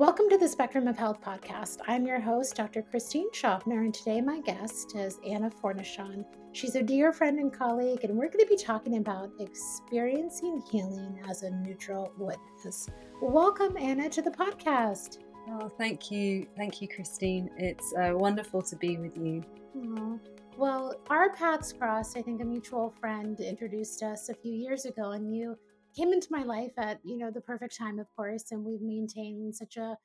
Welcome to the Spectrum of Health podcast. I'm your host, Dr. Christine Schaffner, and today my guest is Anna Fornachon. She's a dear friend and colleague, and we're going to be talking about experiencing healing as a neutral witness. Welcome, Anna, to the podcast. Oh, thank you. Thank you, Christine. It's uh, wonderful to be with you. Well, our paths crossed. I think a mutual friend introduced us a few years ago, and you came into my life at you know the perfect time of course and we've maintained such a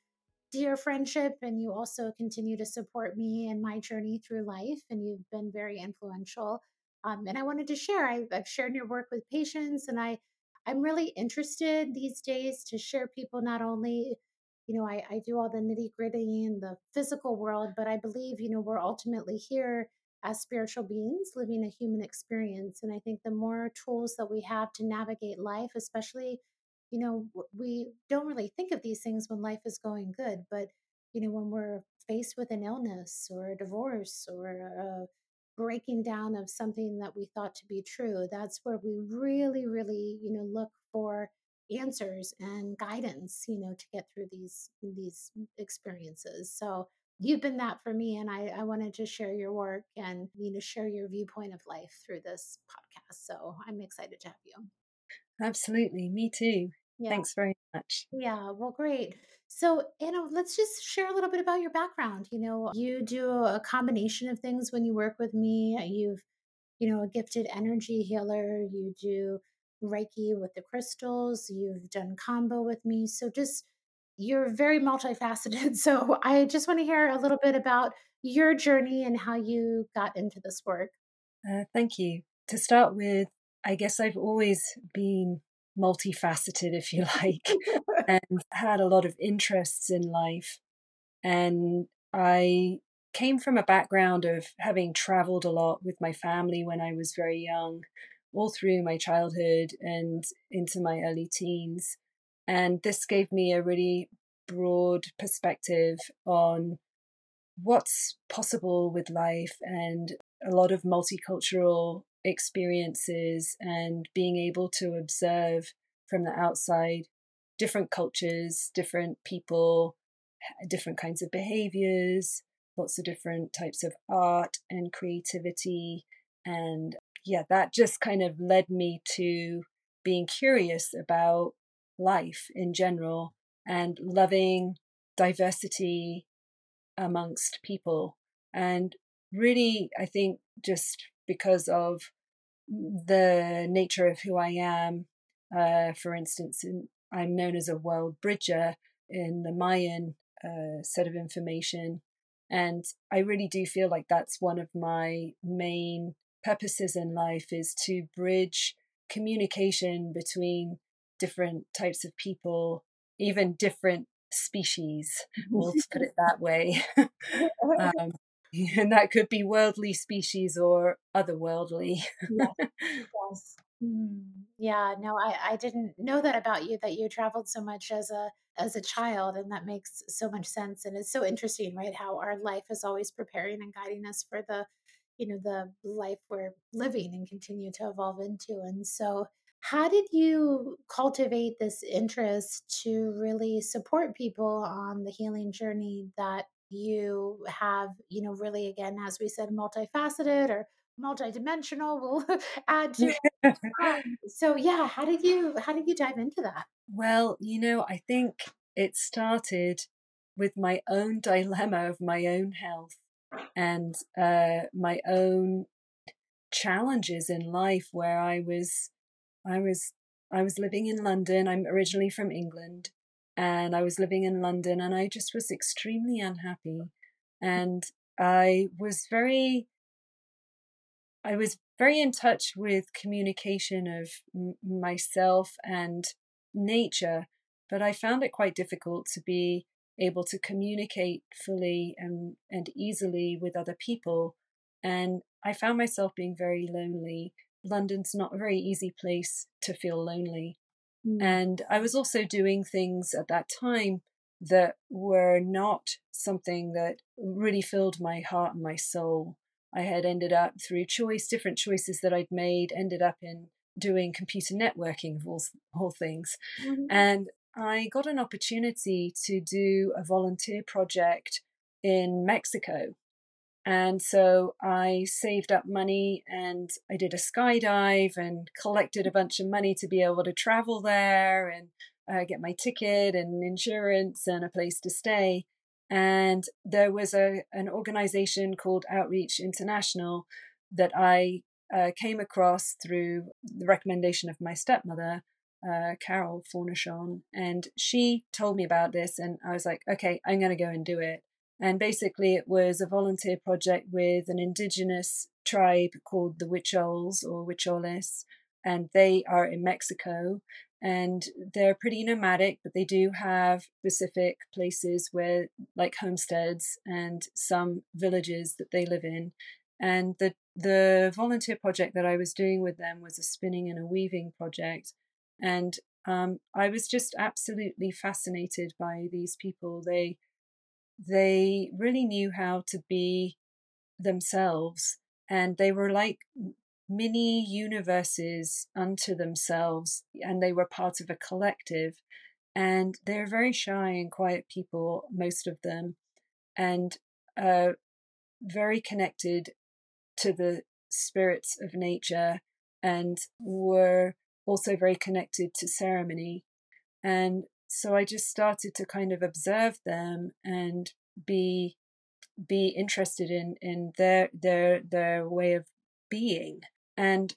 dear friendship and you also continue to support me in my journey through life and you've been very influential um, and i wanted to share I've, I've shared your work with patients and i i'm really interested these days to share people not only you know I, I do all the nitty gritty in the physical world but i believe you know we're ultimately here as spiritual beings living a human experience. And I think the more tools that we have to navigate life, especially, you know, we don't really think of these things when life is going good, but, you know, when we're faced with an illness or a divorce or a breaking down of something that we thought to be true, that's where we really, really, you know, look for answers and guidance, you know, to get through these these experiences. So you've been that for me and I, I wanted to share your work and you know share your viewpoint of life through this podcast so i'm excited to have you. Absolutely me too. Yeah. thanks very much. Yeah well great. So you know let's just share a little bit about your background you know you do a combination of things when you work with me you've you know a gifted energy healer you do reiki with the crystals you've done kambo with me so just you're very multifaceted. So I just want to hear a little bit about your journey and how you got into this work. Uh, thank you. To start with, I guess I've always been multifaceted, if you like, and had a lot of interests in life. And I came from a background of having traveled a lot with my family when I was very young, all through my childhood and into my early teens. And this gave me a really broad perspective on what's possible with life and a lot of multicultural experiences and being able to observe from the outside different cultures, different people, different kinds of behaviors, lots of different types of art and creativity. And yeah, that just kind of led me to being curious about life in general and loving diversity amongst people. And really, I think just because of the nature of who I am, uh, for instance, in, I'm known as a world bridger in the Mayan uh, set of information. And I really do feel like that's one of my main purposes in life is to bridge communication between different types of people, even different species, we'll put it that way. um, and that could be worldly species or otherworldly. yes. yes. Mm. Yeah, no, I, I didn't know that about you that you traveled so much as a as a child and that makes so much sense and it's so interesting, right? How our life is always preparing and guiding us for the you know the life we're living and continue to evolve into. And so how did you cultivate this interest to really support people on the healing journey that you have, you know, really, again, as we said, multifaceted or multidimensional we'll add to. Um, so yeah how did you how did you dive into that well you know i think it started with my own dilemma of my own health and uh, my own challenges in life where i was I was I was living in London. I'm originally from England, and I was living in London, and I just was extremely unhappy, and I was very I was very in touch with communication of m- myself and nature, but I found it quite difficult to be able to communicate fully and, and easily with other people. And I found myself being very lonely London's not a very easy place to feel lonely. Mm. And I was also doing things at that time that were not something that really filled my heart and my soul. I had ended up through choice, different choices that I'd made, ended up in doing computer networking of all, all things. Mm-hmm. And I got an opportunity to do a volunteer project in Mexico. And so I saved up money and I did a skydive and collected a bunch of money to be able to travel there and uh, get my ticket and insurance and a place to stay. And there was a an organization called Outreach International that I uh, came across through the recommendation of my stepmother, uh, Carol Fornachon, and she told me about this, and I was like, okay, I'm going to go and do it. And basically, it was a volunteer project with an indigenous tribe called the Huichols or Huicholes, and they are in Mexico. And they're pretty nomadic, but they do have specific places where, like homesteads and some villages that they live in. And the the volunteer project that I was doing with them was a spinning and a weaving project. And um, I was just absolutely fascinated by these people. They they really knew how to be themselves, and they were like mini universes unto themselves, and they were part of a collective. And they're very shy and quiet people, most of them, and uh, very connected to the spirits of nature and were also very connected to ceremony. And so I just started to kind of observe them and be be interested in in their their their way of being. And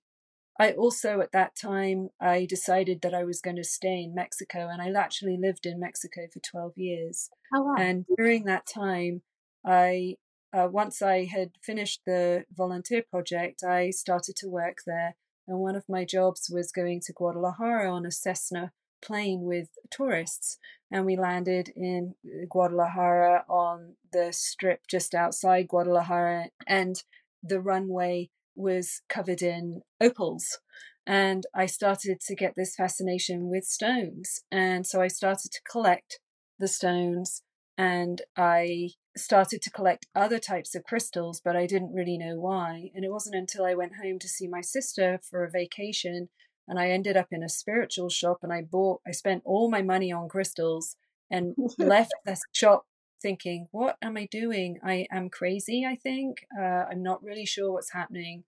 I also at that time I decided that I was going to stay in Mexico and I actually lived in Mexico for 12 years. Oh, wow. And during that time I uh, once I had finished the volunteer project, I started to work there. And one of my jobs was going to Guadalajara on a Cessna plane with tourists. And we landed in uh, Guadalajara on the strip just outside Guadalajara. And the runway was covered in opals. And I started to get this fascination with stones. And so I started to collect the stones and I started to collect other types of crystals, but I didn't really know why. And it wasn't until I went home to see my sister for a vacation and I ended up in a spiritual shop and I bought, I spent all my money on crystals and left the shop thinking, what am I doing? I am crazy, I think. Uh, I'm not really sure what's happening.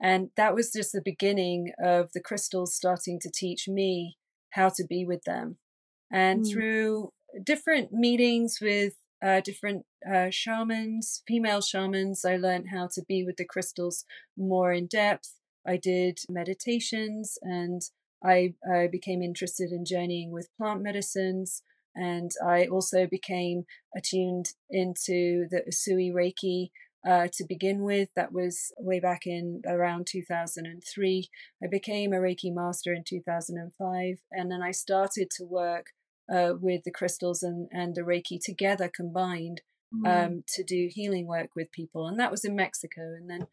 And that was just the beginning of the crystals starting to teach me how to be with them. And mm. through different meetings with uh, different uh, shamans, female shamans. I learned how to be with the crystals more in depth. I did meditations and I, I became interested in journeying with plant medicines. And I also became attuned into the Usui Reiki uh, to begin with. That was way back in around 2003. I became a Reiki master in 2005. And then I started to work uh, with the crystals and, and the Reiki together combined mm. um, to do healing work with people. And that was in Mexico. And then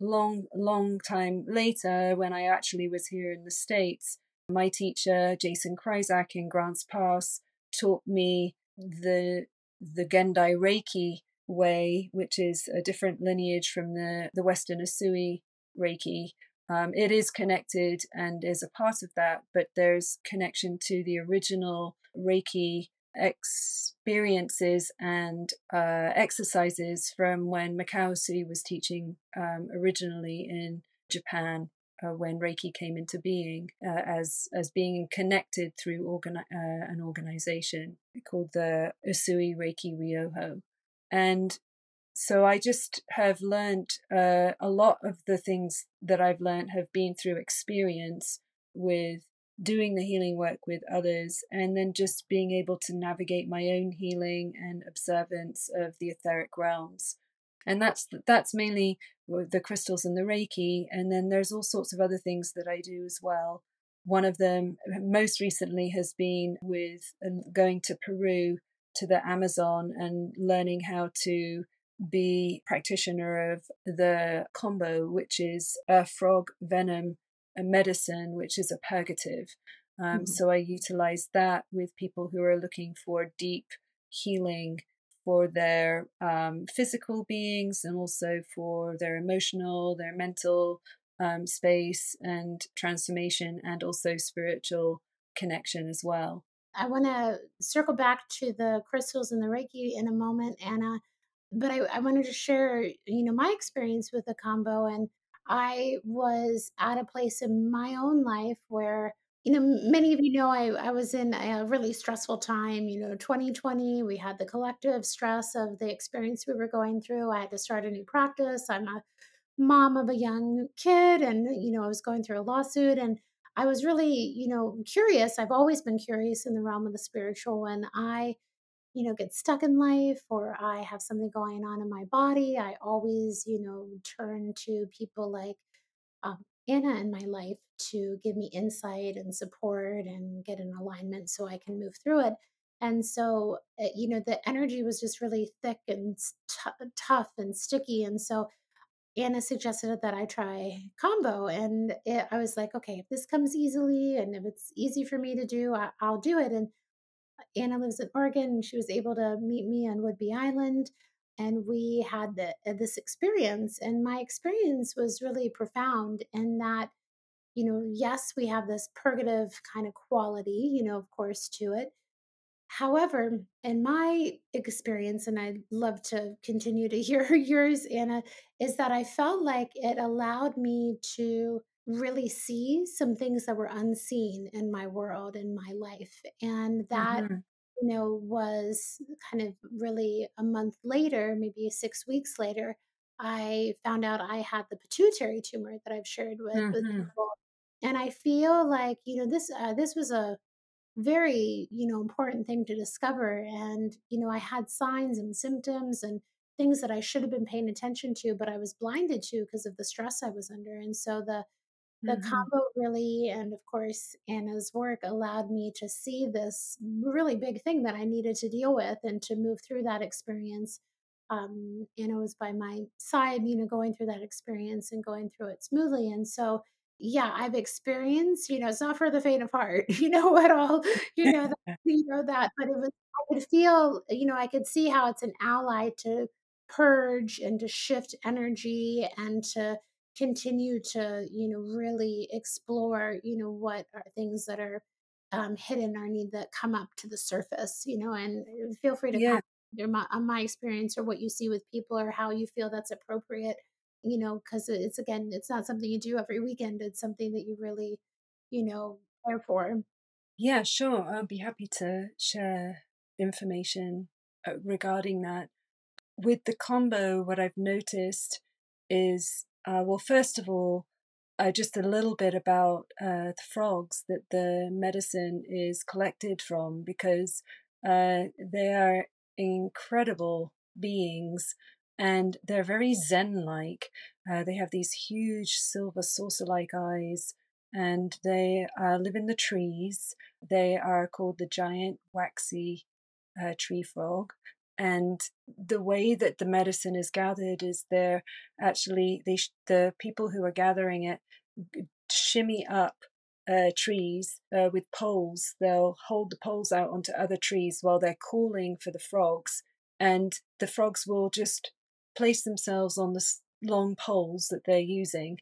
long, long time later, when I actually was here in the States, my teacher, Jason Kryzak in Grants Pass, taught me the the Gendai Reiki way, which is a different lineage from the, the Western Usui Reiki, um, it is connected and is a part of that, but there's connection to the original Reiki experiences and uh, exercises from when Mikao Usui was teaching um, originally in Japan. Uh, when Reiki came into being, uh, as as being connected through organi- uh, an organization called the Usui Reiki Ryoho, and so I just have learned uh, a lot of the things that I've learned have been through experience with doing the healing work with others and then just being able to navigate my own healing and observance of the etheric realms. And that's that's mainly the crystals and the reiki and then there's all sorts of other things that i do as well. One of them most recently has been with um, going to peru to the amazon and learning how to be practitioner of the kambo which is a frog venom a medicine, which is a purgative. Um, mm-hmm. So I utilize that with people who are looking for deep healing for their um, physical beings and also for their emotional, their mental um, space and transformation, and also spiritual connection as well. I want to circle back to the crystals and the Reiki in a moment, Anna. But I, I wanted to share, you know, my experience with the kambo And I was at a place in my own life where, you know, many of you know I, I was in a really stressful time. You know, 2020, we had the collective stress of the experience we were going through. I had to start a new practice. I'm a mom of a young kid, and, you know, I was going through a lawsuit. And I was really, you know, curious. I've always been curious in the realm of the spiritual. And I, you know, get stuck in life or I have something going on in my body, I always, you know, turn to people like um, Anna in my life to give me insight and support and get an alignment so I can move through it. And so, uh, you know, the energy was just really thick and t- tough and sticky. And so Anna suggested that I try kambo. and it, I was like, okay, if this comes easily and if it's easy for me to do, I, I'll do it. And Anna lives in Oregon, she was able to meet me on Whidbey Island, and we had the, uh, this experience. And my experience was really profound in that, you know, yes, we have this purgative kind of quality, you know, of course, to it However, in my experience, and I'd love to continue to hear yours, Anna, is that I felt like it allowed me to really see some things that were unseen in my world, in my life. And that, Mm-hmm. you know, was kind of really a month later, maybe six weeks later, I found out I had the pituitary tumor that I've shared with with Mm-hmm. people. And I feel like, you know, this uh, this was a very you know important thing to discover and you know i had signs and symptoms and things that i should have been paying attention to but i was blinded to because of the stress i was under and so the the Mm-hmm. kambo really and of course anna's work allowed me to see this really big thing that i needed to deal with and to move through that experience um anna was by my side you know going through that experience and going through it smoothly and so yeah i've experienced you know it's not for the faint of heart you know at all you know that, you know that but it was i could feel you know i could see how it's an ally to purge and to shift energy and to continue to you know really explore you know what are things that are um, hidden or need that come up to the surface you know and uh, feel free to Yeah. comment your, my, on my experience or what you see with people or how you feel that's appropriate you know because it's again it's not something you do every weekend it's something that you really you know care for Yeah, sure. I'll be happy to share information uh, regarding that. With the kambo what I've noticed is, uh, well, first of all, uh, just a little bit about uh, the frogs that the medicine is collected from because uh, they are incredible beings and they're very zen like. Uh, they have these huge silver saucer like eyes and they uh, live in the trees. They are called the giant waxy tree frog. And the way that the medicine is gathered is they're actually they sh- the people who are gathering it shimmy up uh, trees uh, with poles. They'll hold the poles out onto other trees while they're calling for the frogs, and the frogs will just place themselves on the long poles that they're using,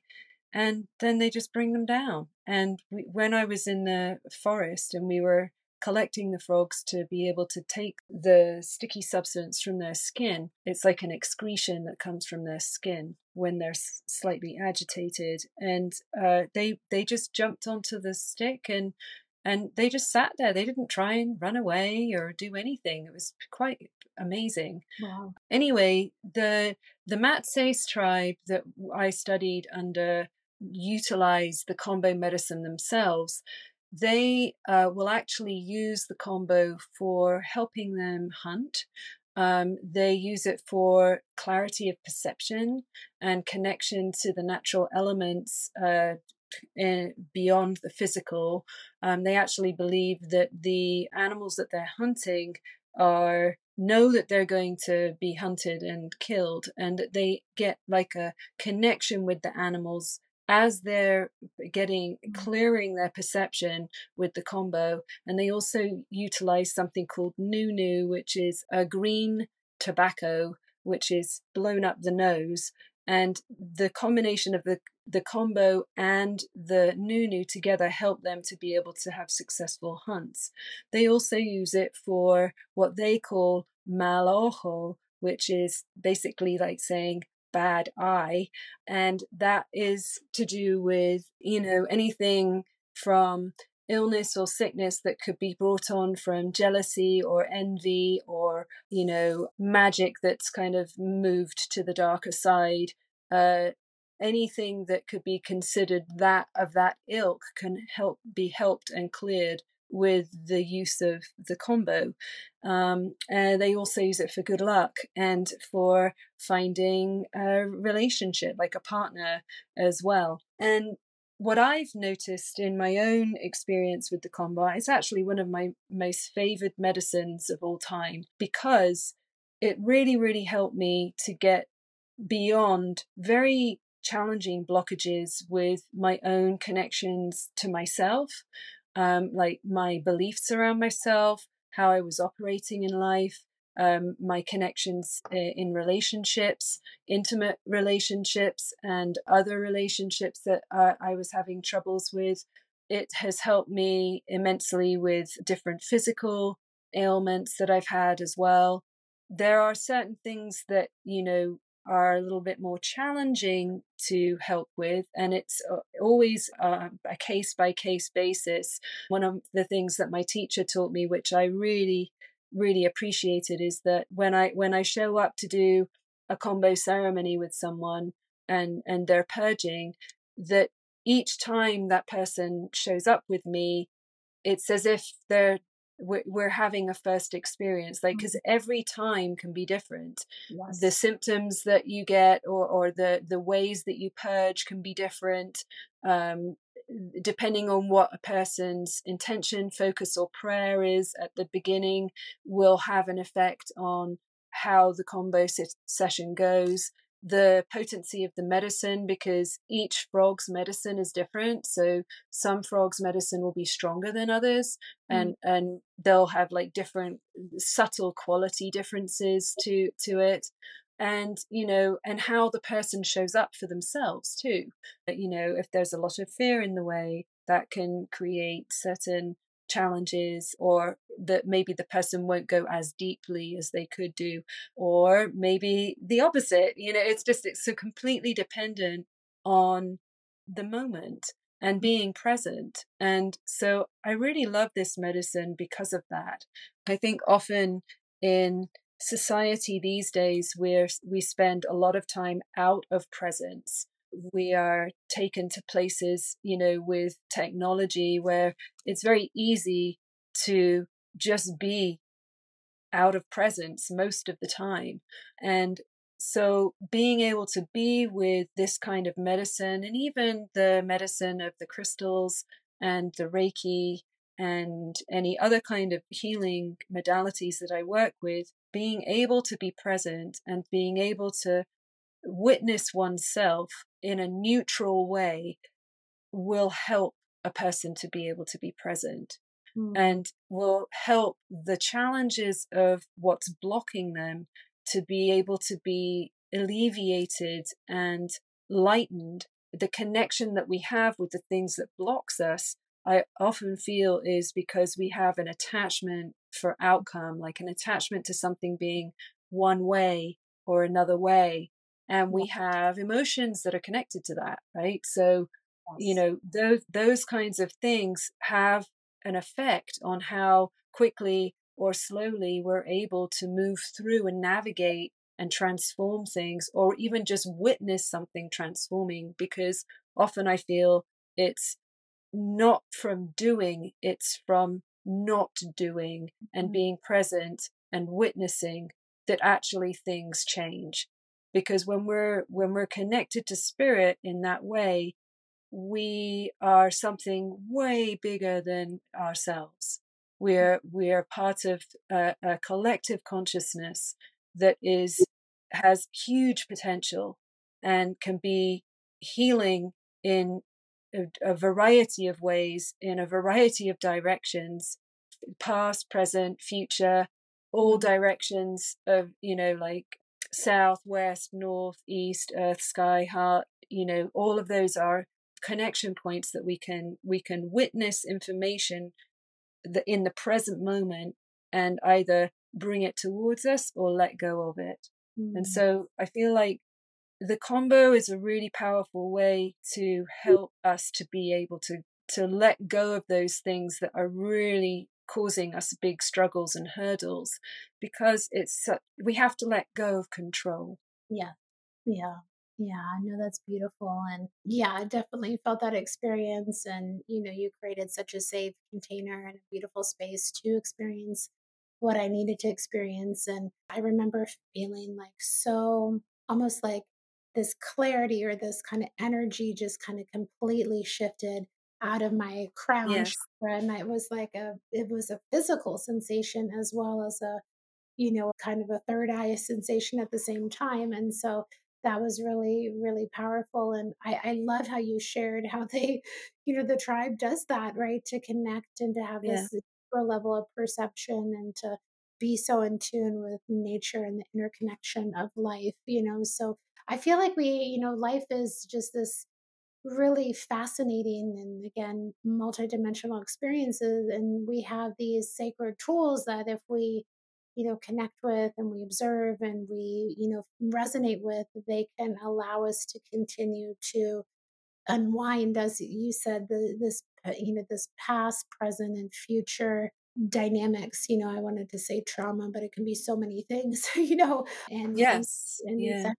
and then they just bring them down. And we, when I was in the forest and we were collecting the frogs to be able to take the sticky substance from their skin. It's like an excretion that comes from their skin when they're slightly agitated, and uh, they they just jumped onto the stick and and they just sat there. They didn't try and run away or do anything. It was quite amazing. wow Anyway, the the Matses tribe that I studied under utilize the kambo medicine themselves they uh, will actually use the kambo for helping them hunt. Um, they use it for clarity of perception and connection to the natural elements uh, in, beyond the physical. Um, they actually believe that the animals that they're hunting are know that they're going to be hunted and killed and that they get like a connection with the animals as they're getting mm-hmm. clearing their perception with the kambo and they also utilize something called nunu which is a green tobacco which is blown up the nose and the combination of the the kambo and the nunu together help them to be able to have successful hunts. They also use it for what they call malojo, which is basically like saying bad eye. And that is to do with, you know, anything from illness or sickness that could be brought on from jealousy or envy or you know magic that's kind of moved to the darker side uh, anything that could be considered that of that ilk can help be helped and cleared with the use of the kambo. Um, they also use it for good luck and for finding a relationship, like a partner as well. And what I've noticed in my own experience with the kambo, it's actually one of my most favored medicines of all time because it really, really helped me to get beyond very challenging blockages with my own connections to myself, um, like my beliefs around myself, how I was operating in life, um, my connections eh, in relationships, intimate relationships, and other relationships that uh, I was having troubles with. It has helped me immensely with different physical ailments that I've had as well. There are certain things that, you know, are a little bit more challenging to help with, and it's uh, always a case by case basis. One of the things that my teacher taught me, which I really, really appreciated, is that when I when I show up to do a kambo ceremony with someone and and they're purging, that each time that person shows up with me, it's as if they're we're, we're having a first experience like because mm-hmm. every time can be different yes. the symptoms that you get or, or the the ways that you purge can be different um, depending on what a person's intention focus or prayer is at the beginning will have an effect on how the kambo session goes the potency of the medicine because each frog's medicine is different. So some frogs medicine will be stronger than others and mm. and they'll have like different subtle quality differences to to it. And you know and how the person shows up for themselves too. You know if there's a lot of fear in the way that can create certain challenges or that maybe the person won't go as deeply as they could do or maybe the opposite you know it's just it's so completely dependent on the moment and being present. And so i really love this medicine because of that. I think often in society these days where we spend a lot of time out of presence we are taken to places, you know, with technology where it's very easy to just be out of presence most of the time. And so being able to be with this kind of medicine and even the medicine of the crystals and the Reiki and any other kind of healing modalities that I work with, being able to be present and being able to witness oneself in a neutral way will help a person to be able to be present mm. and will help the challenges of what's blocking them to be able to be alleviated and lightened the connection that we have with the things that blocks us i often feel is because we have an attachment for outcome like an attachment to something being one way or another way and we have emotions that are connected to that right? So you know those those kinds of things have an effect on how quickly or slowly we're able to move through and navigate and transform things or even just witness something transforming because often i feel it's not from doing it's from not doing and mm-hmm. being present and witnessing that actually things change because when we're when we're connected to spirit in that way we are something way bigger than ourselves we're we're part of a, a collective consciousness that is has huge potential and can be healing in a, a variety of ways in a variety of directions past present future all mm-hmm. directions of you know like south, west, north, east, earth, sky, heart, you know, all of those are connection points that we can we can witness information that in the present moment and either bring it towards us or let go of it. Mm. And so I feel like the kambo is a really powerful way to help us to be able to to let go of those things that are really causing us big struggles and hurdles because it's we have to let go of control. Yeah. Yeah. Yeah I know that's beautiful and yeah i definitely felt that experience and you know you created such a safe container and a beautiful space to experience what i needed to experience and i remember feeling like so almost like this clarity or this kind of energy just kind of completely shifted out of my crown yes. chakra and it was like a it was a physical sensation as well as a you know kind of a third eye sensation at the same time and so that was really really powerful and I, I love how you shared how they you know the tribe does that right to connect and to have yeah. this deeper level of perception and to be so in tune with nature and the interconnection of life you know so i feel like we you know life is just this really fascinating and again multidimensional experiences and we have these sacred tools that if we you know connect with and we observe and we you know resonate with they can allow us to continue to unwind as you said the, this uh, you know this past present and future dynamics you know i wanted to say trauma but it can be so many things you know and yes and, and yeah.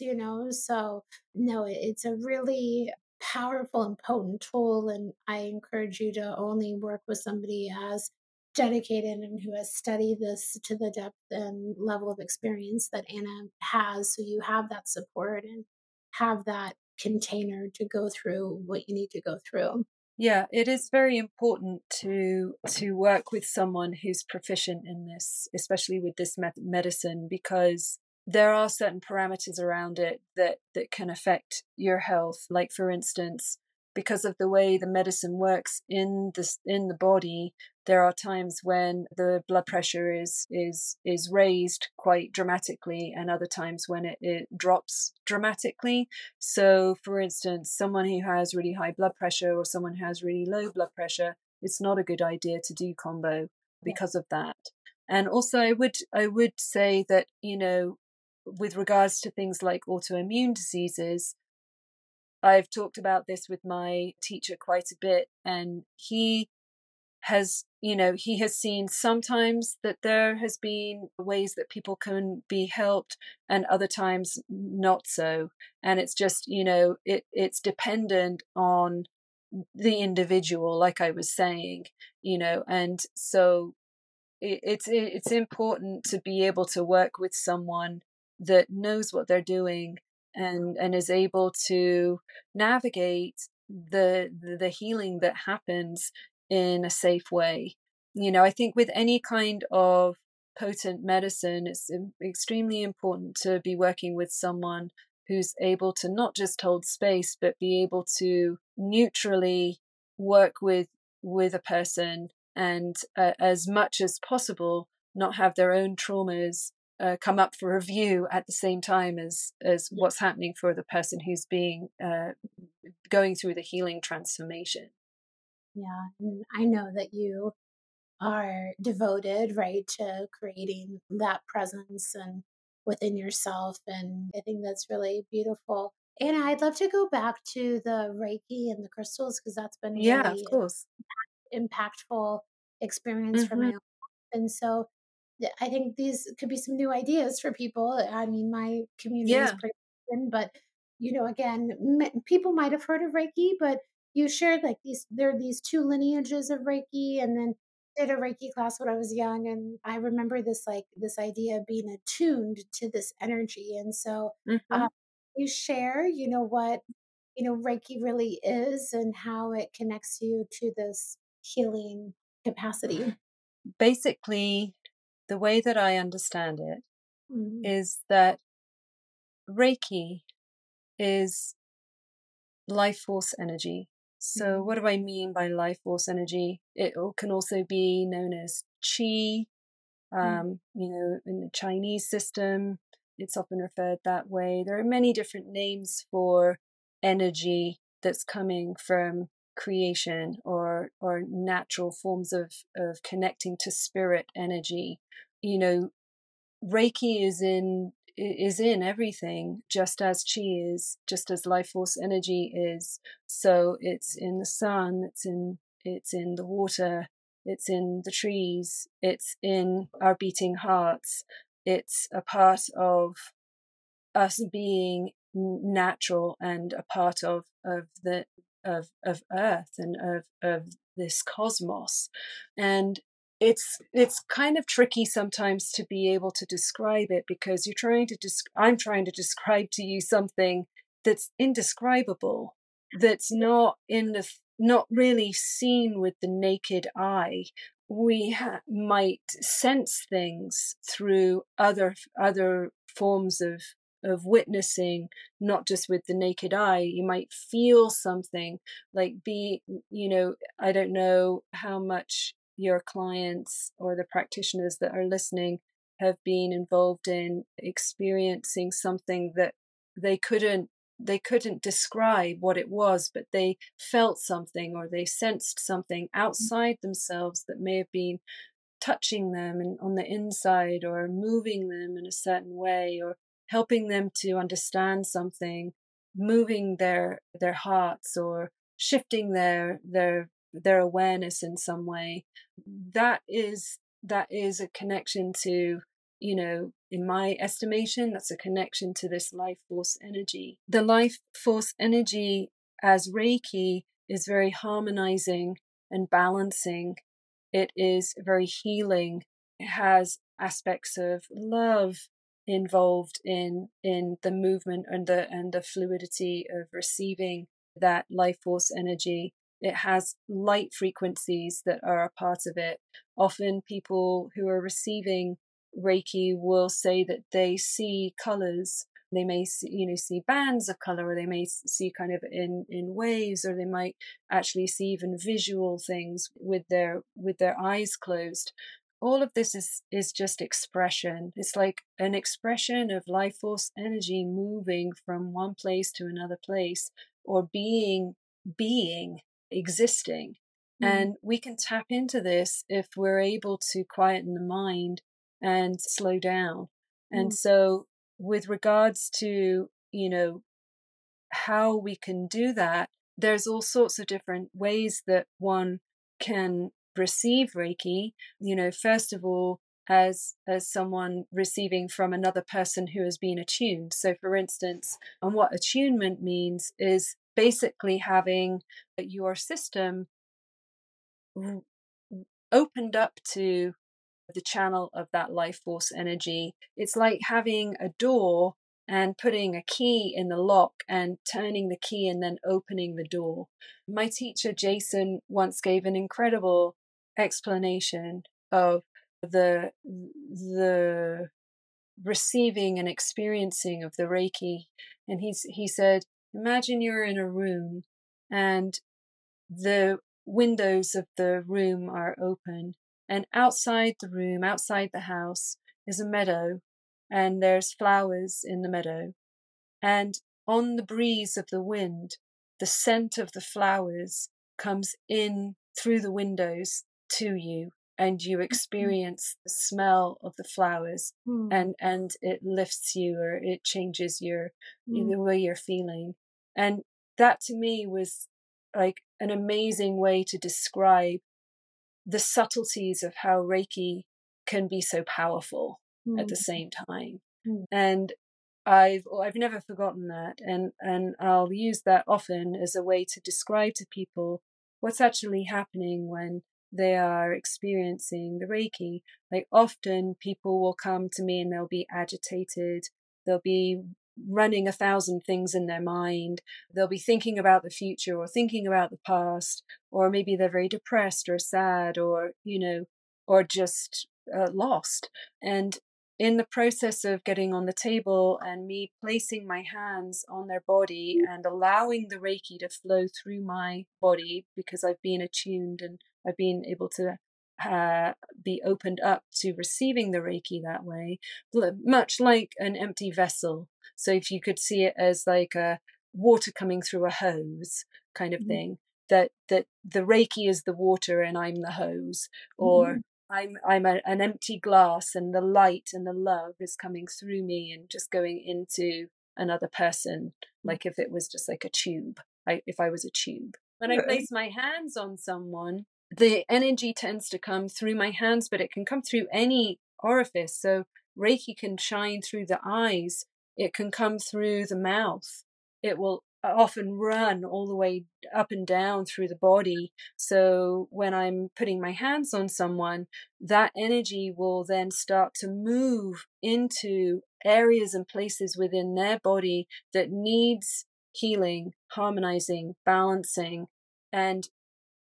you know so no it's a really powerful and potent tool. And I encourage you to only work with somebody as dedicated and who has studied this to the depth and level of experience that Anna has. So you have that support and have that container to go through what you need to go through. Yeah, it is very important to to work with someone who's proficient in this, especially with this medicine, because there are certain parameters around it that that can affect your health. Like for instance because of the way the medicine works in this in the body there are times when the blood pressure is is is raised quite dramatically and other times when it, it drops dramatically. So for instance someone who has really high blood pressure or someone who has really low blood pressure it's not a good idea to do kambo because of that. And also i would i would say that you know with regards to things like autoimmune diseases, I've talked about this with my teacher quite a bit, and he has, you know, he has seen sometimes that there has been ways that people can be helped, and other times not so. And it's just, you know, it it's dependent on the individual, like I was saying, you know, and so it's it's important to be able to work with someone that knows what they're doing and and is able to navigate the the healing that happens in a safe way. You know i think with any kind of potent medicine it's extremely important to be working with someone who's able to not just hold space but be able to neutrally work with with a person and uh, as much as possible not have their own traumas uh, come up for review at the same time as as what's happening for the person who's being uh, going through the healing transformation. Yeah, and I know that you are devoted, right, to creating that presence and within yourself, and I think that's really beautiful. And I'd love to go back to the Reiki and the crystals because that's been yeah, really of course, impactful experience mm-hmm. for my own. And so I think these could be some new ideas for people. I mean, my community yeah. is pretty open, but you know, again, m- people might have heard of Reiki, but you shared like these. There are these two lineages of Reiki, and then did a Reiki class when I was young, and I remember this like this idea of being attuned to this energy, and so mm-hmm. uh, you share, you know, what you know Reiki really is and how it connects you to this healing capacity. Basically, the way that I understand it mm-hmm. is that Reiki is life force energy. So, mm-hmm. what do I mean by life force energy? It can also be known as chi, mm-hmm. um, you know, in the Chinese system. it's often referred that way. There are many different names for energy that's coming from creation or or natural forms of of connecting to spirit energy. You know reiki is in is in everything just as chi is just as life force energy is. So it's in the sun it's in it's in the water it's in the trees it's in our beating hearts. It's a part of us being natural and a part of of the of of earth and of of this cosmos. And it's it's kind of tricky sometimes to be able to describe it because you're trying to desc- I'm trying to describe to you something that's indescribable that's not in the not really seen with the naked eye. We ha- might sense things through other other forms of of witnessing not just with the naked eye you might feel something like be you know i don't know how much your clients or the practitioners that are listening have been involved in experiencing something that they couldn't they couldn't describe what it was but they felt something or they sensed something mm. outside themselves that may have been touching them and on the inside or moving them in a certain way or helping them to understand something, moving their their hearts or shifting their their their awareness in some way. That is that is a connection to you know, in my estimation, that's a connection to this life force energy. The life force energy as Reiki is very harmonizing and balancing. It is very healing. It has aspects of love involved in in the movement and the and the fluidity of receiving that life force energy. It has light frequencies that are a part of it. Often people who are receiving reiki will say that they see colors. They may see, you know see bands of color or they may see kind of in in waves or they might actually see even visual things with their with their eyes closed all of this is is just expression it's like an expression of life force energy moving from one place to another place or being being existing mm. and we can tap into this if we're able to quieten the mind and slow down and mm. so with regards to you know how we can do that there's all sorts of different ways that one can receive Reiki, you know, first of all, as as someone receiving from another person who has been attuned. So for instance, and what attunement means is basically having your system opened up to the channel of that life force energy. It's like having a door and putting a key in the lock and turning the key and then opening the door. My teacher, Jason, once gave an incredible explanation of the the receiving and experiencing of the reiki and he's he said imagine you're in a room and the windows of the room are open and outside the room outside the house is a meadow and there's flowers in the meadow and on the breeze of the wind the scent of the flowers comes in through the windows to you and you mm-hmm. experience the smell of the flowers mm. and and it lifts you or it changes your mm. the way you're feeling and that to me was like an amazing way to describe the subtleties of how reiki can be so powerful mm. at the mm. same time mm. and I've I've never forgotten that and and I'll use that often as a way to describe to people what's actually happening when they are experiencing the Reiki. Like often people will come to me and they'll be agitated, they'll be running a thousand things in their mind, they'll be thinking about the future or thinking about the past, or maybe they're very depressed or sad or, you know, or just uh, lost. And in the process of getting on the table and me placing my hands on their body and allowing the Reiki to flow through my body because I've been attuned and I've been able to uh, be opened up to receiving the Reiki that way, much like an empty vessel. So if you could see it as like a water coming through a hose kind of mm-hmm. thing, that that the Reiki is the water and I'm the hose, or mm-hmm. I'm I'm a, an empty glass and the light and the love is coming through me and just going into another person, mm. like if it was just like a tube. I, if I was a tube. When I place my hands on someone, the energy tends to come through my hands, but it can come through any orifice. So Reiki can shine through the eyes, it can come through the mouth. It will often run all the way up and down through the body. So when I'm putting my hands on someone, that energy will then start to move into areas and places within their body that needs healing, harmonizing, balancing, and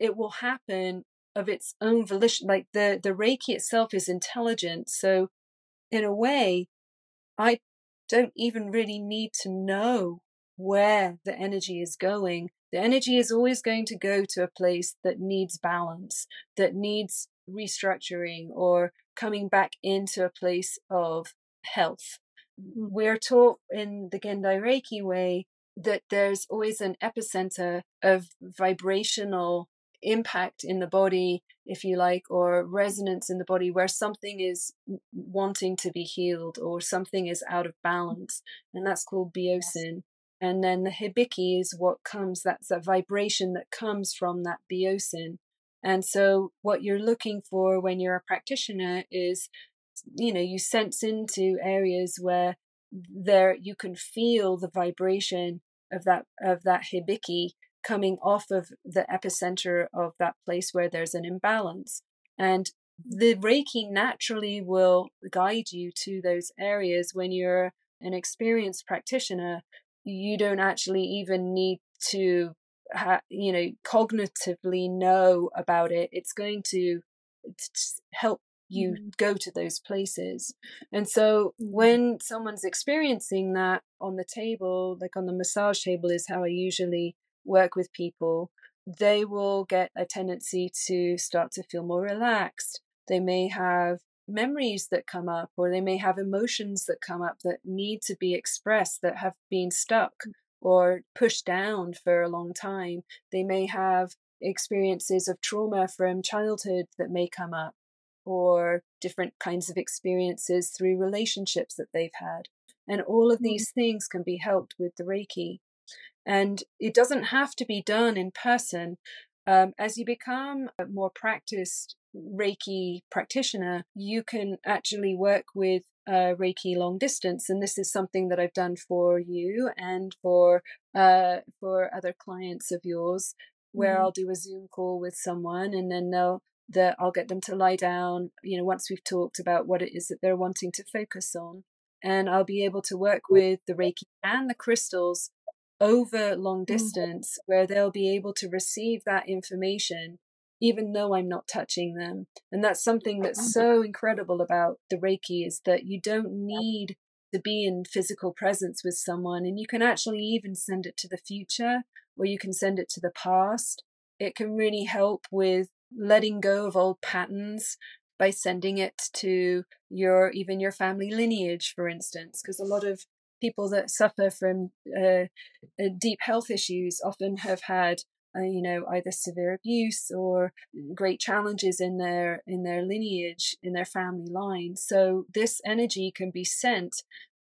it will happen of its own volition. Like the, the Reiki itself is intelligent. So in a way, I don't even really need to know where the energy is going. The energy is always going to go to a place that needs balance, that needs restructuring or coming back into a place of health. Mm-hmm. We're taught in the Gendai Reiki way that there's always an epicenter of vibrational impact in the body, if you like, or resonance in the body where something is wanting to be healed or something is out of mm-hmm. balance. And that's called byosen. And then the hibiki is what comes, that's a vibration that comes from that byosen. And so, what you're looking for when you're a practitioner is, you know, you sense into areas where there you can feel the vibration of that of that hibiki coming off of the epicenter of that place where there's an imbalance and the reiki naturally will guide you to those areas when you're an experienced practitioner you don't actually even need to ha- you know cognitively know about it it's going to help you mm. go to those places. And so mm. when someone's experiencing that on the table, like on the massage table, is how I usually work with people, they will get a tendency to start to feel more relaxed. They may have memories that come up, or they may have emotions that come up that need to be expressed that have been stuck mm. or pushed down for a long time. They may have experiences of trauma from childhood that may come up or different kinds of experiences through relationships that they've had. And all of mm-hmm. these things can be helped with the Reiki. And it doesn't have to be done in person. Um, as you become a more practiced Reiki practitioner, you can actually work with uh, Reiki long distance, and this is something that I've done for you and for uh, for other clients of yours, where mm. I'll do a Zoom call with someone, and then they'll that I'll get them to lie down, you know, once we've talked about what it is that they're wanting to focus on. And I'll be able to work with the Reiki and the crystals over long mm. distance where they'll be able to receive that information even though I'm not touching them. And that's something that's mm. so incredible about the Reiki is that you don't need to be in physical presence with someone and you can actually even send it to the future or you can send it to the past. It can really help with letting go of old patterns by sending it to your even your family lineage for instance because a lot of people that suffer from uh, uh, deep health issues often have had uh, you know either severe abuse or great challenges in their in their lineage in their family line so this energy can be sent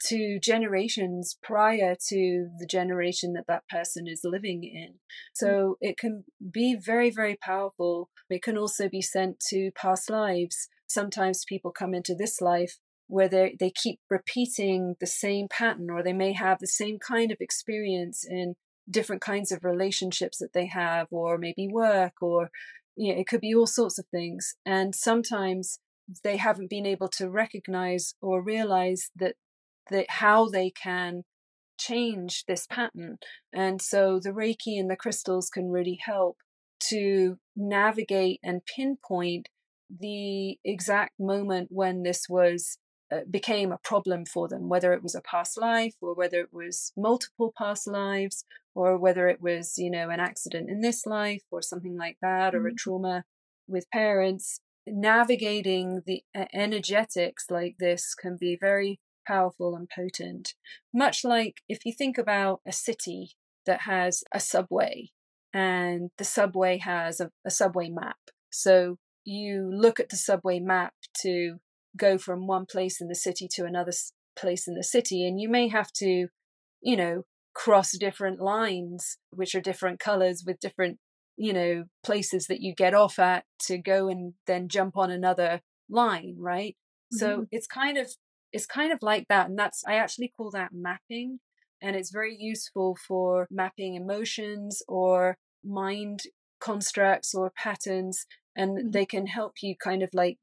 to generations prior to the generation that that person is living in. So mm. it can be very, very powerful. It can also be sent to past lives. Sometimes people come into this life where they, they keep repeating the same pattern or they may have the same kind of experience in different kinds of relationships that they have or maybe work or you know, it could be all sorts of things and sometimes they haven't been able to recognize or realize that that how they can change this pattern. And so the Reiki and the crystals can really help to navigate and pinpoint the exact moment when this was became a problem for them whether it was a past life or whether it was multiple past lives or whether it was you know an accident in this life or something like that or a mm-hmm. trauma with parents navigating the energetics like this can be very powerful and potent. Much like if you think about a city that has a subway and the subway has a, a subway map. So you look at the subway map to go from one place in the city to another place in the city, and you may have to, you know, cross different lines, which are different colors with different, you know, places that you get off at to go and then jump on another line, right? Mm-hmm. So it's kind of it's kind of like that, and that's I actually call that mapping, and it's very useful for mapping emotions or mind constructs or patterns and mm-hmm. they can help you kind of like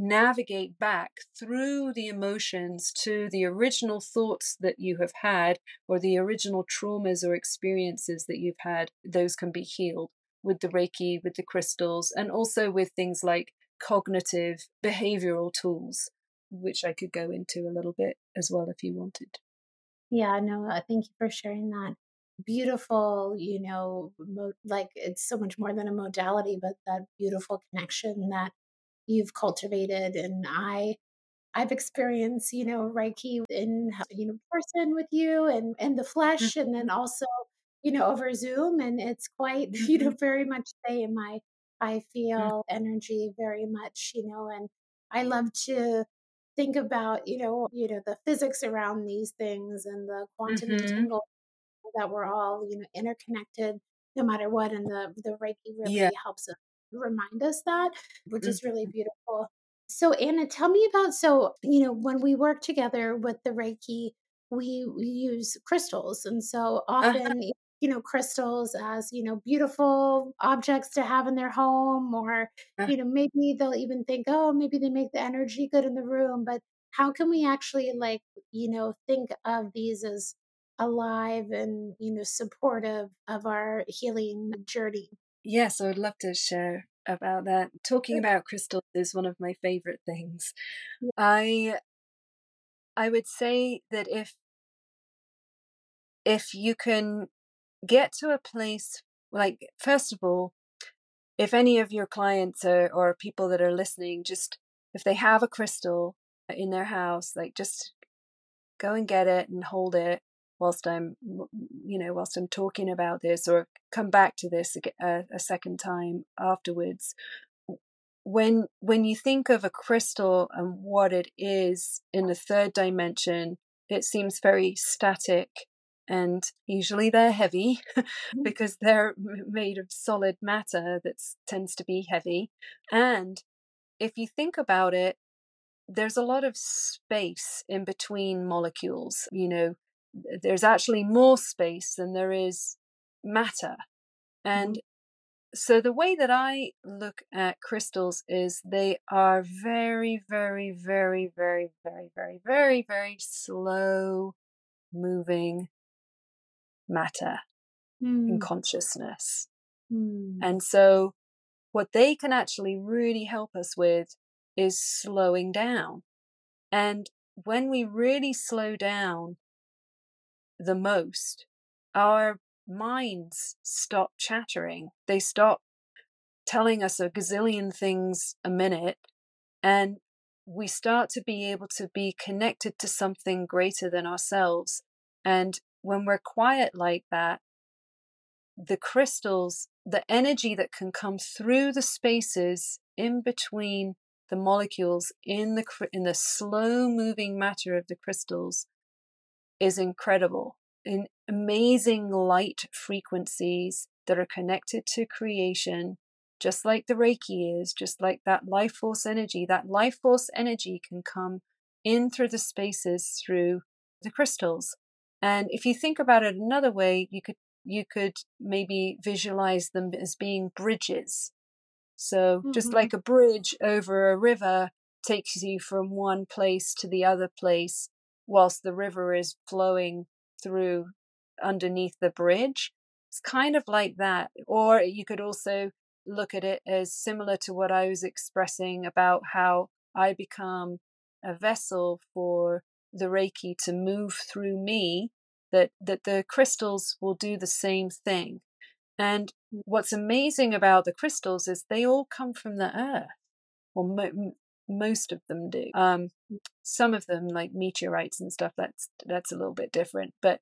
navigate back through the emotions to the original thoughts that you have had or the original traumas or experiences that you've had those can be healed with the reiki with the crystals and also with things like cognitive behavioral tools which i could go into a little bit as well if you wanted. Yeah no thank you for sharing that. Beautiful, you know, mo- like it's so much more than a modality, but that beautiful connection that you've cultivated. And I, I've experienced, you know, Reiki in, you know, person with you and, and the flesh, mm-hmm. and then also, you know, over Zoom. And it's quite, mm-hmm. you know, very much same. I, I mm. feel mm-hmm. energy very much, you know, and I love to think about, you know, you know, the physics around these things and the quantum mm-hmm. entanglement that we're all you know interconnected no matter what and the the reiki really yeah. helps us remind us that which mm-hmm. is really beautiful so anna tell me about so you know when we work together with the reiki we, we use crystals and so uh-huh. often uh-huh. you know crystals as you know beautiful objects to have in their home or uh-huh. you know maybe they'll even think oh maybe they make the energy good in the room but how can we actually like you know think of these as alive and you know supportive of our healing journey yes i would love to share about that. Talking about crystals is one of my favorite things. I i would say that if if you can get to a place like first of all if any of your clients or, or people that are listening just if they have a crystal in their house like just go and get it and hold it whilst I'm, you know, whilst I'm talking about this or come back to this a, a second time afterwards. When when you think of a crystal and what it is in the third dimension, it seems very static and usually they're heavy mm-hmm. because they're made of solid matter that tends to be heavy and if you think about it there's a lot of space in between molecules you know there's actually more space than there is matter. And mm-hmm. so the way that I look at crystals is they are very, very, very, very, very, very, very, very slow moving matter mm. in consciousness. Mm. And so what they can actually really help us with is slowing down. And when we really slow down, the most, our minds stop chattering. They stop telling us a gazillion things a minute, and we start to be able to be connected to something greater than ourselves. And when we're quiet like that, the crystals, the energy that can come through the spaces in between the molecules in the in the slow moving matter of the crystals is incredible in amazing light frequencies that are connected to creation, just like the Reiki is, just like that life force energy. That life force energy can come in through the spaces through the crystals. And if you think about it another way, you could you could maybe visualize them as being bridges. So mm-hmm. just like a bridge over a river takes you from one place to the other place whilst the river is flowing through underneath the bridge. It's kind of like that. Or you could also look at it as similar to what I was expressing about how I become a vessel for the Reiki to move through me, that, that the crystals will do the same thing. And what's amazing about the crystals is they all come from the earth. mo- most of them do. Um, some of them, like meteorites and stuff, that's that's a little bit different. But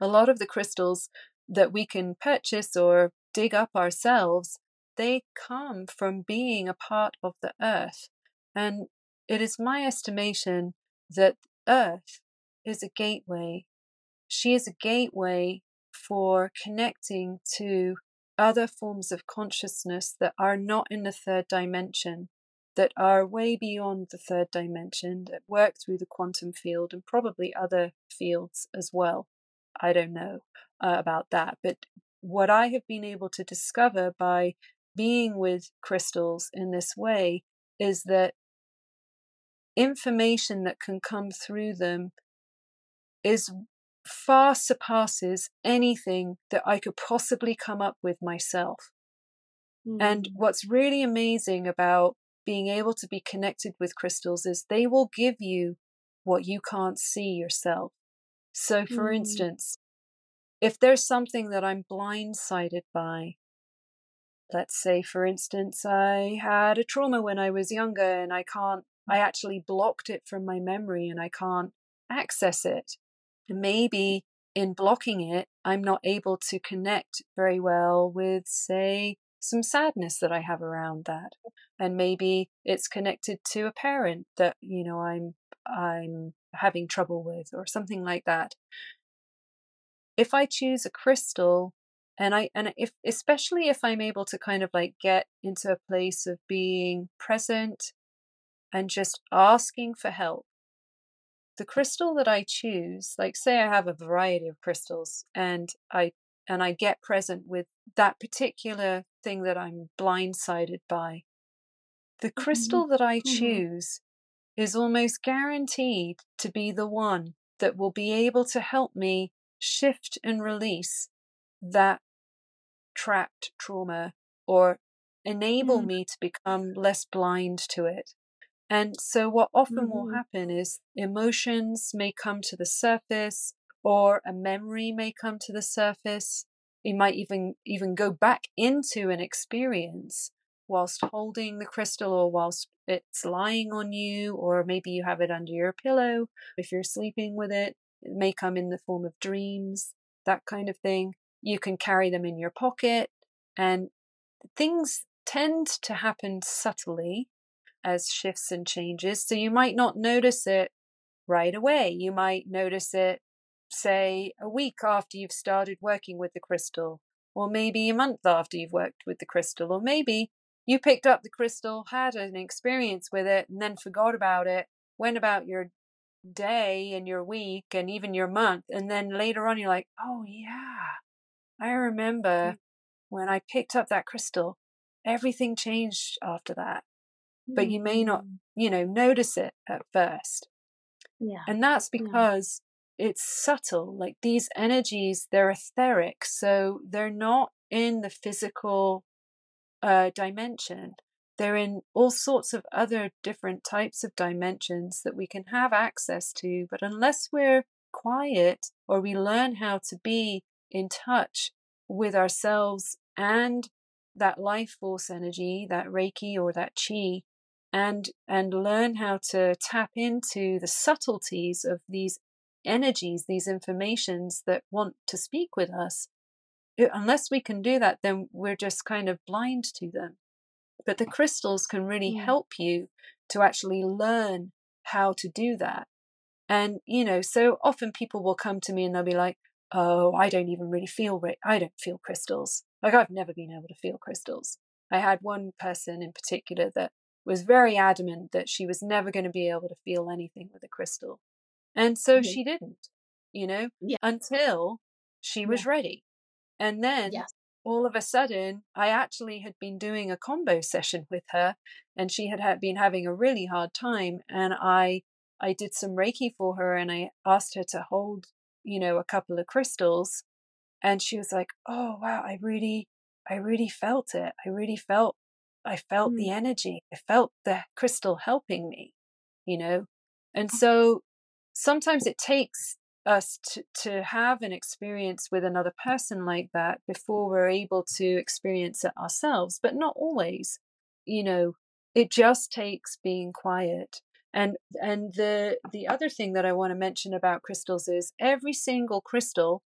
a lot of the crystals that we can purchase or dig up ourselves, they come from being a part of the earth. And it is my estimation that earth is a gateway. She is a gateway for connecting to other forms of consciousness that are not in the third dimension, that are way beyond the third dimension, that work through the quantum field and probably other fields as well. I don't know uh, about that. But what I have been able to discover by being with crystals in this way is that information that can come through them is far surpasses anything that I could possibly come up with myself. Mm. And what's really amazing about being able to be connected with crystals is they will give you what you can't see yourself. So, for mm. instance, if there's something that I'm blindsided by, let's say, for instance, I had a trauma when I was younger and I can't, I actually blocked it from my memory and I can't access it. Maybe in blocking it, I'm not able to connect very well with, say, some sadness that I have around that. And maybe it's connected to a parent that, you know, I'm I'm having trouble with or something like that if I choose a crystal and I and if especially if I'm able to kind of like get into a place of being present and just asking for help. The crystal that I choose, like say I have a variety of crystals and I and I get present with that particular thing that I'm blindsided by. The mm-hmm. crystal that I choose mm-hmm. is almost guaranteed to be the one that will be able to help me shift and release that trapped trauma or enable mm. me to become less blind to it. And so, what often mm-hmm. will happen is emotions may come to the surface, or a memory may come to the surface. You might even even go back into an experience whilst holding the crystal, or whilst it's lying on you, or maybe you have it under your pillow if you're sleeping with it. It may come in the form of dreams, that kind of thing. You can carry them in your pocket, and things tend to happen subtly as shifts and changes. So you might not notice it right away. You might notice it, say, a week after you've started working with the crystal, or maybe a month after you've worked with the crystal, or maybe you picked up the crystal, had an experience with it, and then forgot about it, went about your day and your week and even your month. And then later on, you're like, oh, yeah, I remember mm. when I picked up that crystal, everything changed after that. But you may not, mm. you know, notice it at first. Yeah. And that's because. It's subtle. Like these energies, they're etheric. So they're not in the physical uh, dimension. They're in all sorts of other different types of dimensions that we can have access to, but unless we're quiet or we learn how to be in touch with ourselves and that life force energy, that Reiki or that Chi, and and learn how to tap into the subtleties of these energies, these informations that want to speak with us. Unless we can do that, then we're just kind of blind to them. But the crystals can really yeah. help you to actually learn how to do that. And, you know, so often people will come to me and they'll be like, oh, I don't even really feel, I don't feel crystals. Like I've never been able to feel crystals. I had one person in particular that was very adamant that she was never going to be able to feel anything with a crystal. And so mm-hmm. she didn't, you know, yeah. until she was yeah. ready. And then all of a sudden, I actually had been doing a kambo session with her, and she had been having a really hard time. And I, I did some Reiki for her, and I asked her to hold, you know, a couple of crystals, and she was like, "Oh wow, I really, I really felt it. I really felt, I felt mm. the energy. I felt the crystal helping me, you know." And so sometimes it takes us to, to have an experience with another person like that before we're able to experience it ourselves, but not always. You know, it just takes being quiet. And and the the other thing that I want to mention about crystals is every single crystal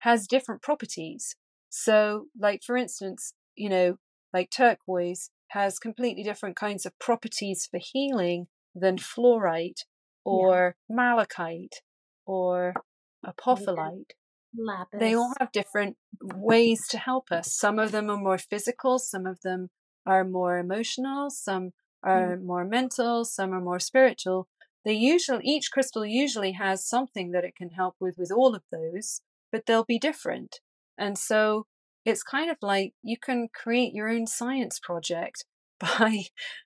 has different properties. So, like for instance, you know, like turquoise has completely different kinds of properties for healing than fluorite or yeah. malachite or apophyllite. Lapis. They all have different ways to help us. Some of them are more physical, some of them are more emotional, some are mm. more mental, some are more spiritual. They usually each crystal usually has something that it can help with with all of those, but they'll be different. And so it's kind of like you can create your own science project by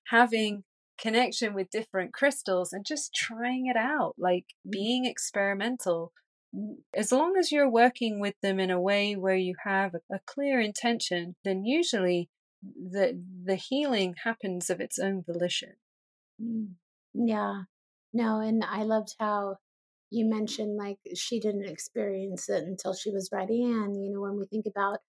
having connection with different crystals and just trying it out, like mm. being experimental. As long as you're working with them in a way where you have a clear intention, then usually the the healing happens of its own volition. Mm. Yeah. No, and I loved how you mentioned like she didn't experience it until she was ready. And, you know, when we think about,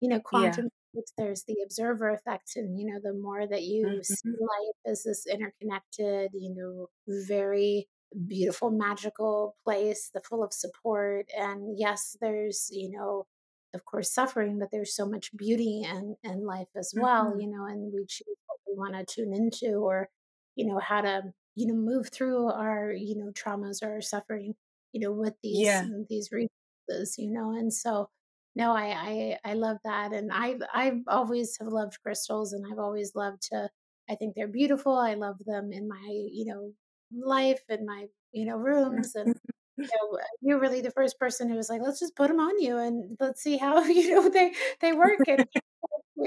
you know, quantum there's the observer effect. And, you know, the more that you mm-hmm. see life as this interconnected, you know, very beautiful, magical place, the full of support. And yes, there's, you know, of course suffering but there's so much beauty in in life as well mm-hmm. you know and we choose what we want to tune into or you know how to you know move through our you know traumas or suffering you know with these yeah. these resources you know and so no I, I i love that and i i've always have loved crystals and i've always loved to i think they're beautiful i love them in my you know life and my you know rooms and you know, you're really the first person who was like, let's just put them on you and let's see how, you know, they, they work. And,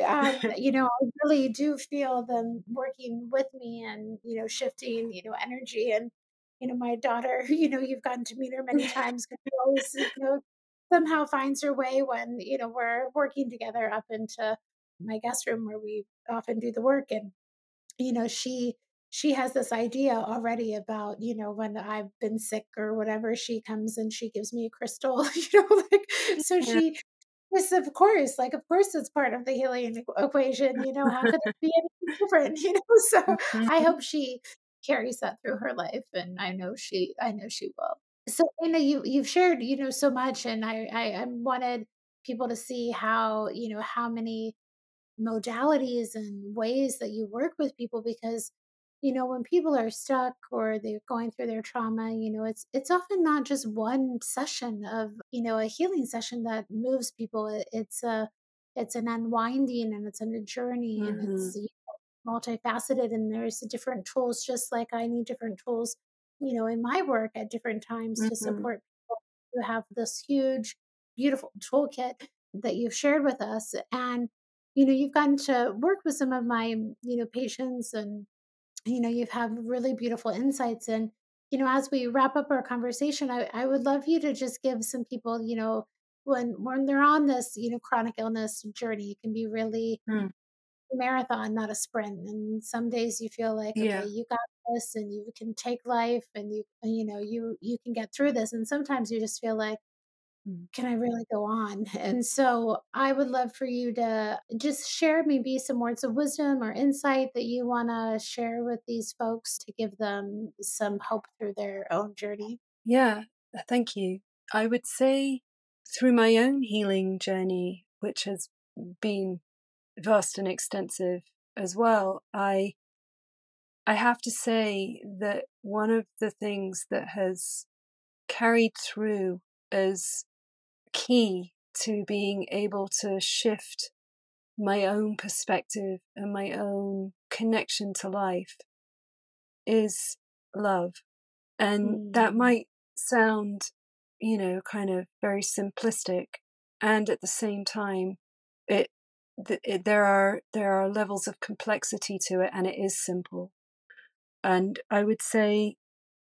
um, you know, I really do feel them working with me and, you know, shifting, you know, energy and, you know, my daughter, you know, you've gotten to meet her many times because always, you know, somehow finds her way when, you know, we're working together up into my guest room where we often do the work. And, you know, she, she has this idea already about you know when i've been sick or whatever she comes and she gives me a crystal you know like so yeah. she this of course like of course it's part of the healing equation you know how could it be any different you know so mm-hmm. i hope she carries that through her life and i know she i know she will so Anna, you you've shared you know so much and i i, I wanted people to see how you know how many modalities and ways that you work with people because you know when people are stuck or they're going through their trauma you know it's it's often not just one session of you know a healing session that moves people it's a it's an unwinding and it's a journey mm-hmm. and it's you know, multifaceted and there's different tools just like i need different tools you know in my work at different times mm-hmm. to support people who have this huge beautiful toolkit that you've shared with us and you know you've gotten to work with some of my you know patients and you know you've had really beautiful insights and you know as we wrap up our conversation I, I would love you to just give some people you know when when they're on this you know chronic illness journey it can be really mm. a marathon not a sprint and some days you feel like okay yeah. you got this and you can take life and you you know you you can get through this and sometimes you just feel like Mm. can I really go on? And so I would love for you to just share maybe some words of wisdom or insight that you want to share with these folks to give them some hope through their own journey. Yeah, uh, thank you. I would say through my own healing journey, which has been vast and extensive as well, I I have to say that one of the things that has carried through as key to being able to shift my own perspective and my own connection to life is love. And mm. that might sound, you know, kind of very simplistic. And at the same time, it, it there are there are levels of complexity to it, and it is simple. And I would say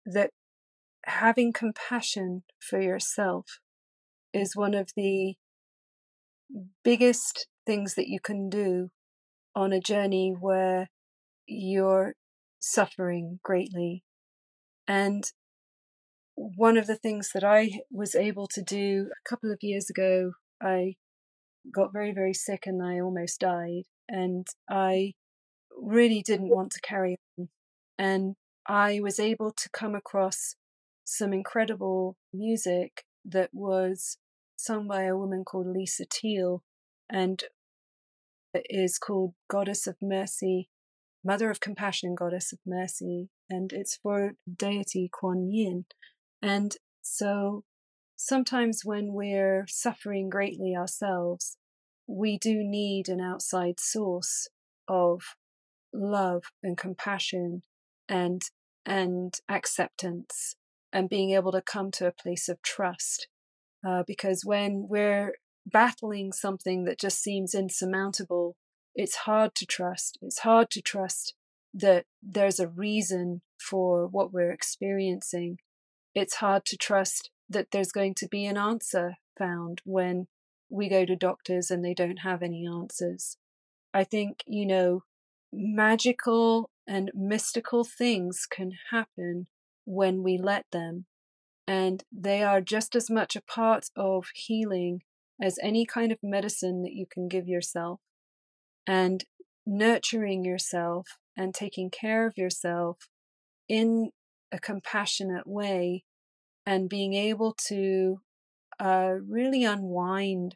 that having compassion for yourself is one of the biggest things that you can do on a journey where you're suffering greatly. And one of the things that I was able to do a couple of years ago, I got very, very sick and I almost died. And I really didn't want to carry on. And I was able to come across some incredible music that was sung by a woman called Lisa Thiel and it is called Goddess of Mercy, Mother of Compassion, Goddess of Mercy, and it's for deity Kuan Yin. And so sometimes when we're suffering greatly ourselves, we do need an outside source of love and compassion and and acceptance and being able to come to a place of trust uh, because when we're battling something that just seems insurmountable it's hard to trust it's hard to trust that there's a reason for what we're experiencing it's hard to trust that there's going to be an answer found when we go to doctors and they don't have any answers. I think, you know, magical and mystical things can happen when we let them. And they are just as much a part of healing as any kind of medicine that you can give yourself. And nurturing yourself and taking care of yourself in a compassionate way and being able to uh, really unwind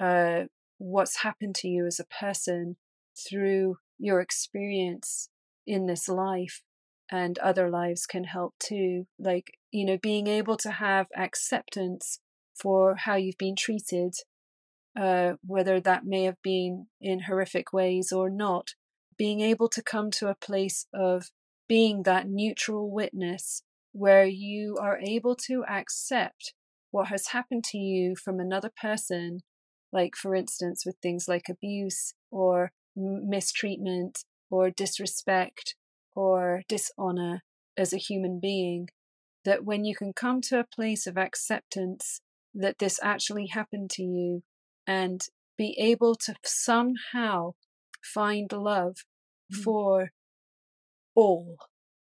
uh, what's happened to you as a person through your experience in this life and other lives can help too. Like, you know, being able to have acceptance for how you've been treated, uh, whether that may have been in horrific ways or not, being able to come to a place of being that neutral witness where you are able to accept what has happened to you from another person, like, for instance, with things like abuse or mistreatment or disrespect or dishonor as a human being, that when you can come to a place of acceptance that this actually happened to you and be able to somehow find love mm. for all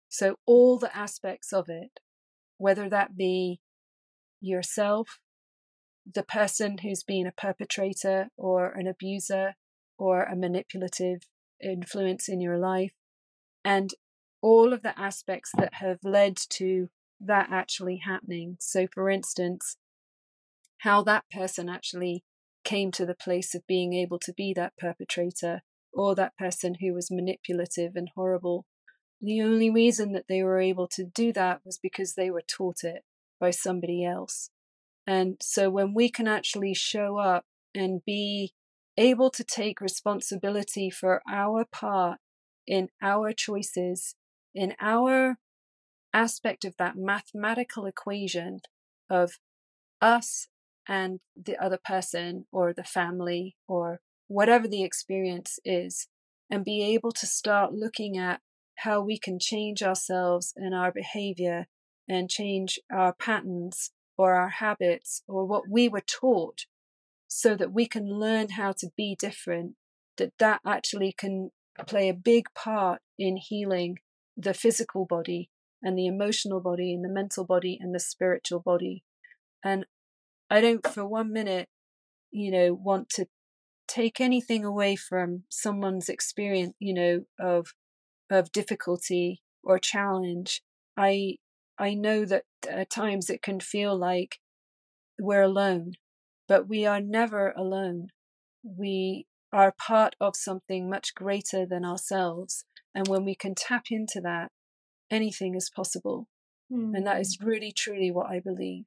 so, all the aspects of it, whether that be yourself, the person who's been a perpetrator or an abuser or a manipulative influence in your life, and all of the aspects that have led to that actually happening. So, for instance, how that person actually came to the place of being able to be that perpetrator or that person who was manipulative and horrible the only reason that they were able to do that was because they were taught it by somebody else. And so when we can actually show up and be able to take responsibility for our part in our choices, in our aspect of that mathematical equation of us and the other person or the family or whatever the experience is, and be able to start looking at how we can change ourselves and our behavior and change our patterns or our habits or what we were taught so that we can learn how to be different that that actually can play a big part in healing the physical body and the emotional body and the mental body and the spiritual body. And i don't for one minute you know want to take anything away from someone's experience you know of of difficulty or challenge, I I know that at times it can feel like we're alone, but we are never alone. We are part of something much greater than ourselves. And when we can tap into that, anything is possible. Mm. And that is hmm. really, truly what I believe.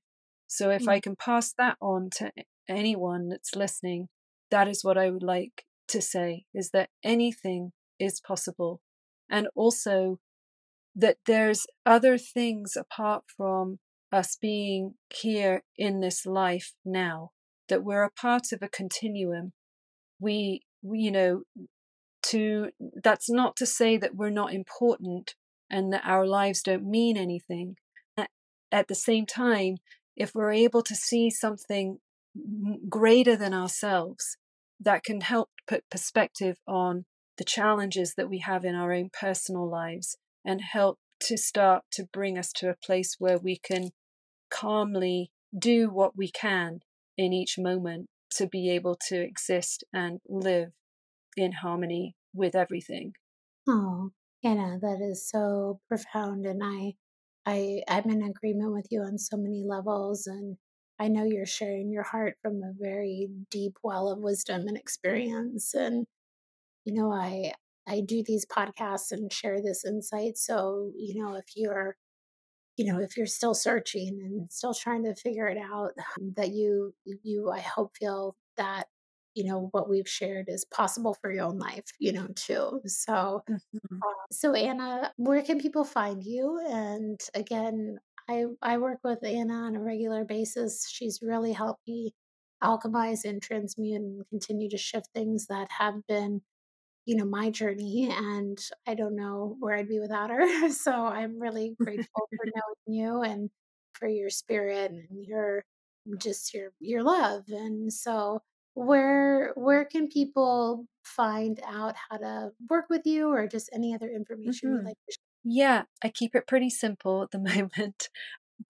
So if mm. I can pass that on to anyone that's listening, that is what I would like to say is that anything is possible and also that there's other things apart from us being here in this life now that we're a part of a continuum. We, we you know to that's not to say that we're not important and that our lives don't mean anything. At the same time if we're able to see something greater than ourselves that can help put perspective on the challenges that we have in our own personal lives and help to start to bring us to a place where we can calmly do what we can in each moment to be able to exist and live in harmony with everything. Oh, Anna, that is so profound, and I, I, I'm in agreement with you on so many levels, and I know you're sharing your heart from a very deep well of wisdom and experience, and you know, I, I do these podcasts and share this insight. So, you know, if you're you know if you're still searching and still trying to figure it out that you you i hope feel that you know what we've shared is possible for your own life you know too. So Mhm. uh, so anna where can people find you? And again i i work with anna on a regular basis. She's really helped me alchemize and transmute and continue to shift things that have been you know, my journey, and I don't know where I'd be without her. So I'm really grateful for knowing you and for your spirit and your just your your love. And so where where can people find out how to work with you or just any other information you'd Mhm. like to Yeah, I keep it pretty simple at the moment,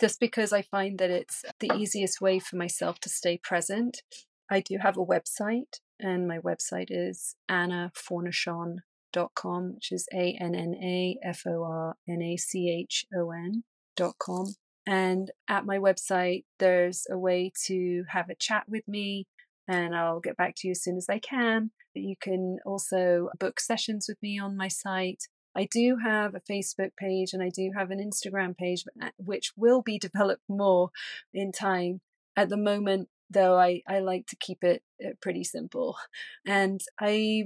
just because I find that it's the easiest way for myself to stay present. I do have a website, and my website is annafornachon.com, which is A N N A F O R N A C H O N dot com. And at my website, there's a way to have a chat with me, and I'll get back to you as soon as I can. You can also book sessions with me on my site. I do have a Facebook page and I do have an Instagram page, uh, which will be developed more in time. At the moment, though, I, I like to keep it pretty simple. And I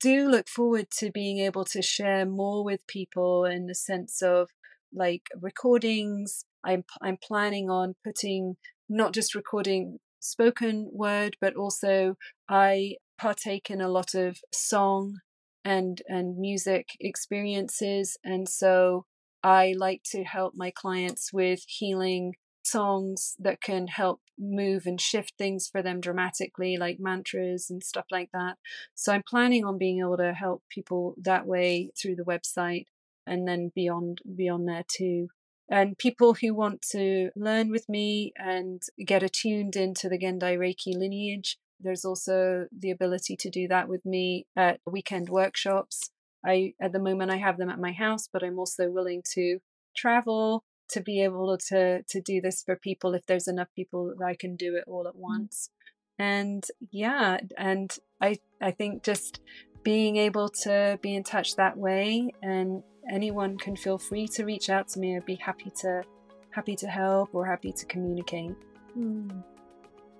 do look forward to being able to share more with people in the sense of like recordings. I'm I'm planning on putting not just recording spoken word, but also I partake in a lot of song and and music experiences, and so I like to help my clients with healing songs that can help move and shift things for them dramatically, like mantras and stuff like that. So I'm planning on being able to help people that way through the website and then beyond beyond there too. And people who want to learn with me and get attuned into the Gendai Reiki lineage, there's also the ability to do that with me at weekend workshops. I at the moment I have them at my house, but I'm also willing to travel to be able to to do this for people if there's enough people that I can do it all at once. And yeah, and I I think just being able to be in touch that way and anyone can feel free to reach out to me. I'd be happy to happy to help or happy to communicate. Mm,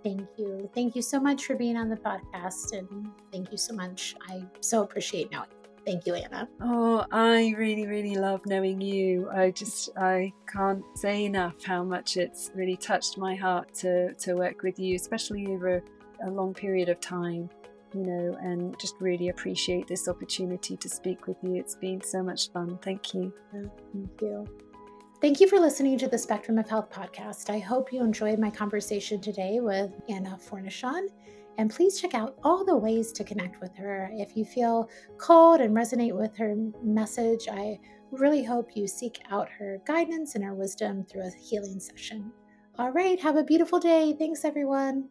Thank you. Thank you so much for being on the podcast. And thank you so much. I so appreciate knowing. Thank you, Anna. Oh, I really, really love knowing you. I just, I can't say enough how much it's really touched my heart to, to work with you, especially over a long period of time, you know, and just really appreciate this opportunity to speak with you. It's been so much fun. Thank you. Mm, thank you. Thank you for listening to the Spectrum of Health podcast. I hope you enjoyed my conversation today with Anna Fornachon. And please check out all the ways to connect with her. If you feel called and resonate with her message, I really hope you seek out her guidance and her wisdom through a healing session. All right, have a beautiful day. Thanks, everyone.